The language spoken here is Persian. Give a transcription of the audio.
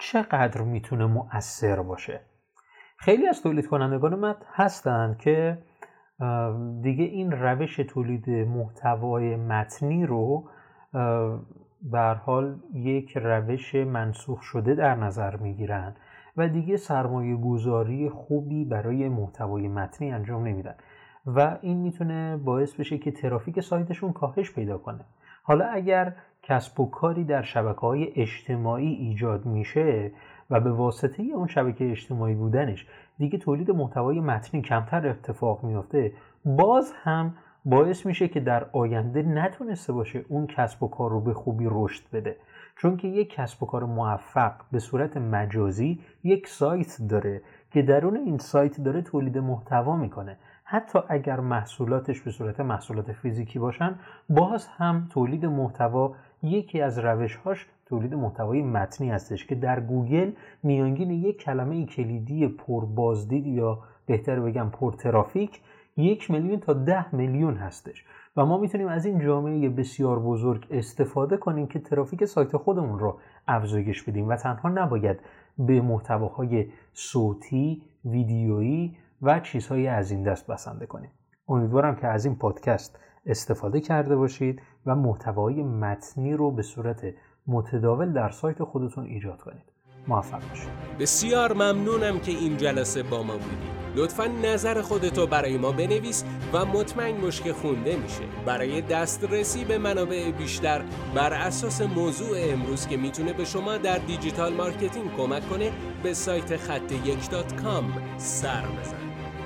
چقدر می‌تونه مؤثر باشه؟ خیلی از تولید کنندگان متن هستند که دیگه این روش تولید محتوای متنی رو بر حال یک روش منسوخ شده در نظر می‌گیرن و دیگه سرمایه گذاری خوبی برای محتوای متنی انجام نمیدن و این می‌تونه باعث بشه که ترافیک سایتشون کاهش پیدا کنه. حالا اگر کسب و کاری در شبکه های اجتماعی ایجاد میشه و به واسطه اون شبکه اجتماعی بودنش دیگه تولید محتوای متنی کمتر اتفاق میافته باز هم باعث میشه که در آینده نتونسته باشه اون کسب و کار رو به خوبی رشد بده. چون که یک کسب و کار موفق به صورت مجازی یک سایت داره که درون این سایت داره تولید محتوا می‌کنه. حتی اگر محصولاتش به صورت محصولات فیزیکی باشن باز هم تولید محتوا یکی از روشهاش تولید محتوای متنی هستش که در گوگل میانگین یک کلمه کلیدی پربازدید یا بهتر بگم پر ترافیک یک میلیون تا ده میلیون هستش و ما می‌تونیم از این جامعه بسیار بزرگ استفاده کنیم که ترافیک سایت خودمون رو افزایش بدیم و تنها نباید به محتواهای صوتی، ویدیویی و چیزهای از این دست بسنده کنیم. امیدوارم که از این پادکست استفاده کرده باشید و محتوای متنی رو به صورت متداول در سایت خودتون ایجاد کنید. موفق باشید. بسیار ممنونم که این جلسه با ما بودید. لطفا نظر خودتو برای ما بنویس و مطمئن که خونده میشه برای دسترسی به منابع بیشتر بر اساس موضوع امروز که می‌تونه به شما در digital marketing کمک کنه به سایت خط یک سر بزن